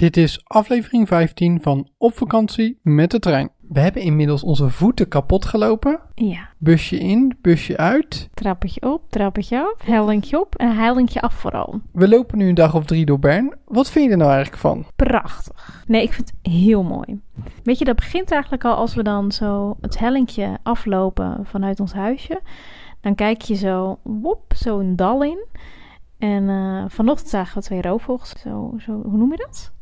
Dit is aflevering 15 van Op vakantie met de trein. We hebben inmiddels onze voeten kapot gelopen. Ja, Busje in, busje uit. trappetje op, trappetje af, hellingje op en hellingje af vooral. We lopen nu een dag of drie door Bern. Wat vind je er nou eigenlijk van? Prachtig. Nee, ik vind het heel mooi. Weet je, dat begint eigenlijk al als we dan zo het hellingje aflopen vanuit ons huisje. Dan kijk je zo, wop, zo een dal in. En eh, vanochtend zagen we twee roofvogels. Zo, zo, hoe noem je dat?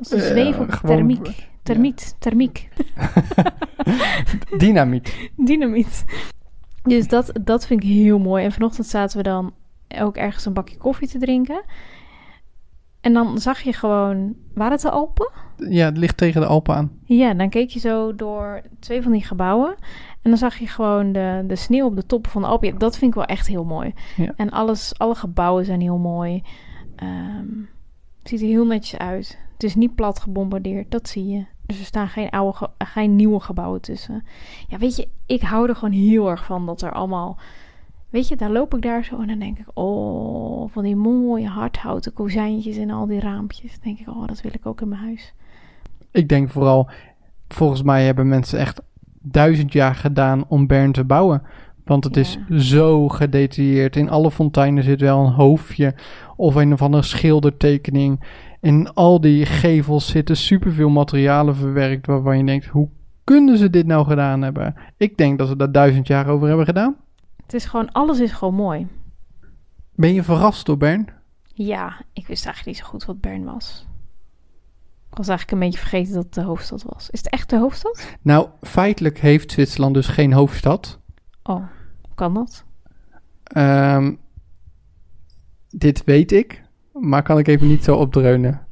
Dat is een Eh, zweef op gewoon- thermiek. Termiet, thermiek. Dynamiet. Dynamiet. Dus dat, dat vind ik heel mooi. En vanochtend zaten we dan ook ergens een bakje koffie te drinken. En dan zag je gewoon... Waren het de Alpen? Ja, het ligt tegen de Alpen aan. Ja, dan keek je zo door twee van die gebouwen. En dan zag je gewoon de, de sneeuw op de toppen van de Alpen. Ja, dat vind ik wel echt heel mooi. Ja. En alles, alle gebouwen zijn heel mooi. Het ziet er heel netjes uit. Het is niet plat gebombardeerd, dat zie je. Dus er staan geen, oude, ge- geen nieuwe gebouwen tussen. Ja, weet je, ik hou er gewoon heel erg van dat er allemaal... Weet je, dan loop ik daar zo en dan denk ik... Oh, van die mooie hardhouten kozijntjes en al die raampjes. Dan denk ik, oh, dat wil ik ook in mijn huis. Ik denk vooral, volgens mij hebben mensen echt duizend jaar gedaan om Bern te bouwen. Want het is zo gedetailleerd. In alle fonteinen zit wel een hoofdje of een of andere schildertekening. In al die gevels zitten superveel materialen verwerkt waarvan je denkt, hoe kunnen ze dit nou gedaan hebben? Ik denk dat ze daar duizend jaar over hebben gedaan. Het is gewoon, alles is gewoon mooi. Ben je verrast door Bern? Ja, ik wist eigenlijk niet zo goed wat Bern was. Ik was eigenlijk een beetje vergeten dat het de hoofdstad was. Is het echt de hoofdstad? Nou, feitelijk heeft Zwitserland dus geen hoofdstad. Oh, kan dat? Ehm, dit weet ik, maar kan ik even niet zo opdreunen.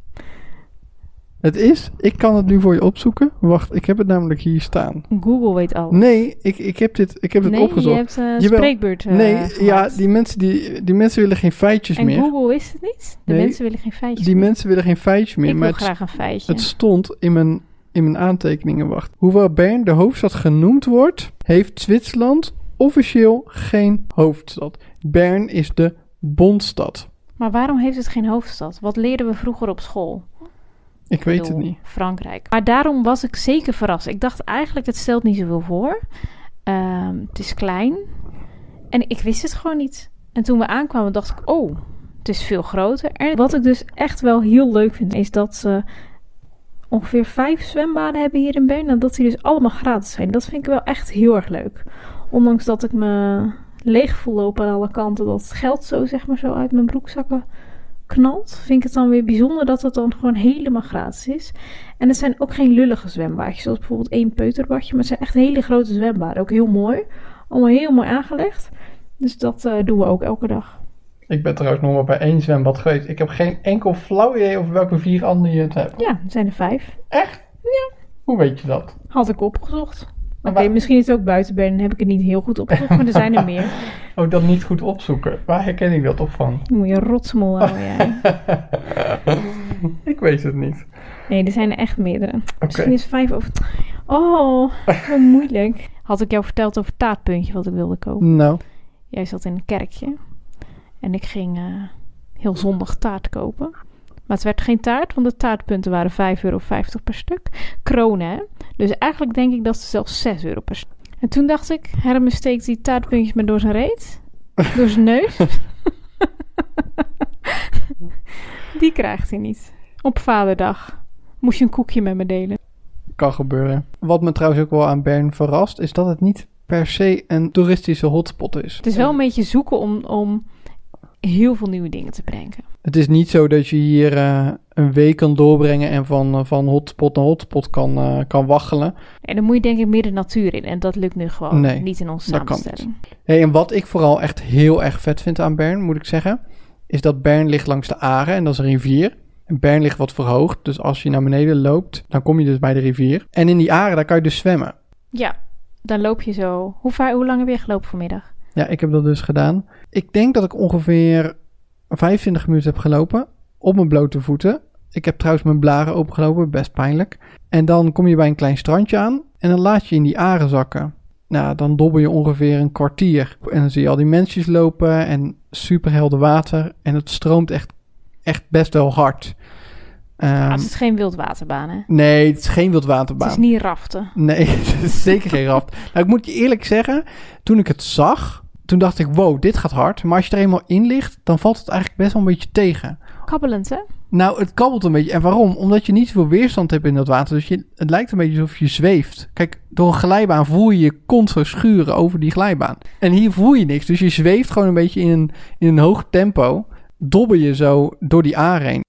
Het is, ik kan het nu voor je opzoeken. Wacht, ik heb het namelijk hier staan. Google weet alles. Nee, ik, ik heb dit, ik heb het nee, opgezocht. je hebt een Jawel. spreekbeurt eh, nee, ja, die mensen, die, die mensen willen geen feitjes En meer. Google wist het niet? De Nee, mensen willen geen feitjes Die meer. mensen willen geen feitjes meer. Ik maar wil graag een feitje. het stond in mijn, in mijn aantekeningen. Wacht. Hoewel Bern de hoofdstad genoemd wordt, heeft Zwitserland officieel geen hoofdstad. Bern is de bondstad. Maar waarom heeft het geen hoofdstad? Wat leerden we vroeger op school? Ik weet het niet. Frankrijk. Maar daarom was ik zeker verrast. Ik dacht eigenlijk, het stelt niet zoveel voor. Ehm, het is klein. En ik wist het gewoon niet. En toen we aankwamen, dacht ik, oh, het is veel groter. En wat ik dus echt wel heel leuk vind, is dat ze ongeveer vijf zwembaden hebben hier in Bern. En dat die dus allemaal gratis zijn. Dat vind ik wel echt heel erg leuk. Ondanks dat ik me leeg voel lopen aan alle kanten. Dat het geld zo, zeg maar, zo uit mijn broekzakken knalt. Vind ik het dan weer bijzonder dat het dan gewoon helemaal gratis is. En het zijn ook geen lullige zwembadjes. Zoals bijvoorbeeld één peuterbadje. Maar het zijn echt hele grote zwembaden. Ook heel mooi. Allemaal heel mooi aangelegd. Dus dat eh, doen we ook elke dag. Ik ben trouwens nog maar bij één zwembad geweest. Ik heb geen enkel flauw idee over welke vier andere je het hebt. Ja, het zijn er vijf. Echt? Ja. Hoe weet je dat? Had ik opgezocht. Oké, waar- misschien is het ook buiten Bern. Heb ik het niet heel goed opgezocht. Maar er zijn er meer. Ook dat niet goed opzoeken. Waar herken ik dat op van? Dan moet je rotsmol houden jij. ik weet het niet. Nee, er zijn er echt meerdere. Misschien is vijf over... Oh, wat moeilijk. Had ik jou verteld over het taartpuntje wat ik wilde kopen? Nou, Jij zat in een kerkje. En ik ging eh, heel zondag taart kopen. Maar het werd geen taart, want de taartpunten waren 5,50 euro per stuk. Kronen, hè? Dus eigenlijk denk ik dat ze zelfs 6 euro per stuk. En toen dacht ik, Hermes steekt die taartpuntjes maar door zijn reet. Door zijn neus. die krijgt hij niet. Op vaderdag moest je een koekje met me delen. kan gebeuren. Wat me trouwens ook wel aan Bern verrast, is dat het niet per se een toeristische hotspot is. Het is wel een beetje zoeken om, om heel veel nieuwe dingen te brengen. Het is niet zo dat je hier eh, een week kan doorbrengen en van, eh, van hotspot naar hotspot kan, eh, kan waggelen. En dan moet je denk ik meer de natuur in. En dat lukt nu gewoon Nee, niet in onze samenstelling. Hey, en wat ik vooral echt heel erg vet vind aan Bern, moet ik zeggen, is dat Bern ligt langs de Aren en dat is een rivier. En Bern ligt wat verhoogd, dus als je naar beneden loopt, dan kom je dus bij de rivier. En in die Aren, daar kan je dus zwemmen. Ja, dan loop je zo. Hoe, vaar, hoe lang heb je gelopen vanmiddag? Ja, ik heb dat dus gedaan. Ik denk dat ik ongeveer 25 minuten heb gelopen op mijn blote voeten. Ik heb trouwens mijn blaren opengelopen, best pijnlijk. En dan kom je bij een klein strandje aan en dan laat je in die aren zakken. Nou, dan dobbel je ongeveer een kwartier. En dan zie je al die mensjes lopen en superhelder water. En het stroomt echt, echt best wel hard. Ah, het is geen wildwaterbaan, hè? nee, het is geen Het wildwaterbaan. is niet raften. Nee, het is zeker geen raft. Nou, ik moet je eerlijk zeggen, toen ik het zag, toen dacht ik, wow, dit gaat hard. Maar als je er eenmaal in ligt, dan valt het eigenlijk best wel een beetje tegen. Kabbelend, hè? Nou, het kabbelt een beetje. En waarom? Omdat je niet zoveel weerstand hebt in dat water. Dus je, het lijkt een beetje alsof je zweeft. Kijk, door een glijbaan voel je je kont zo schuren over die glijbaan. En hier voel je niks. Dus je zweeft gewoon een beetje in een, in een hoog tempo. Dobber je zo door die aar heen.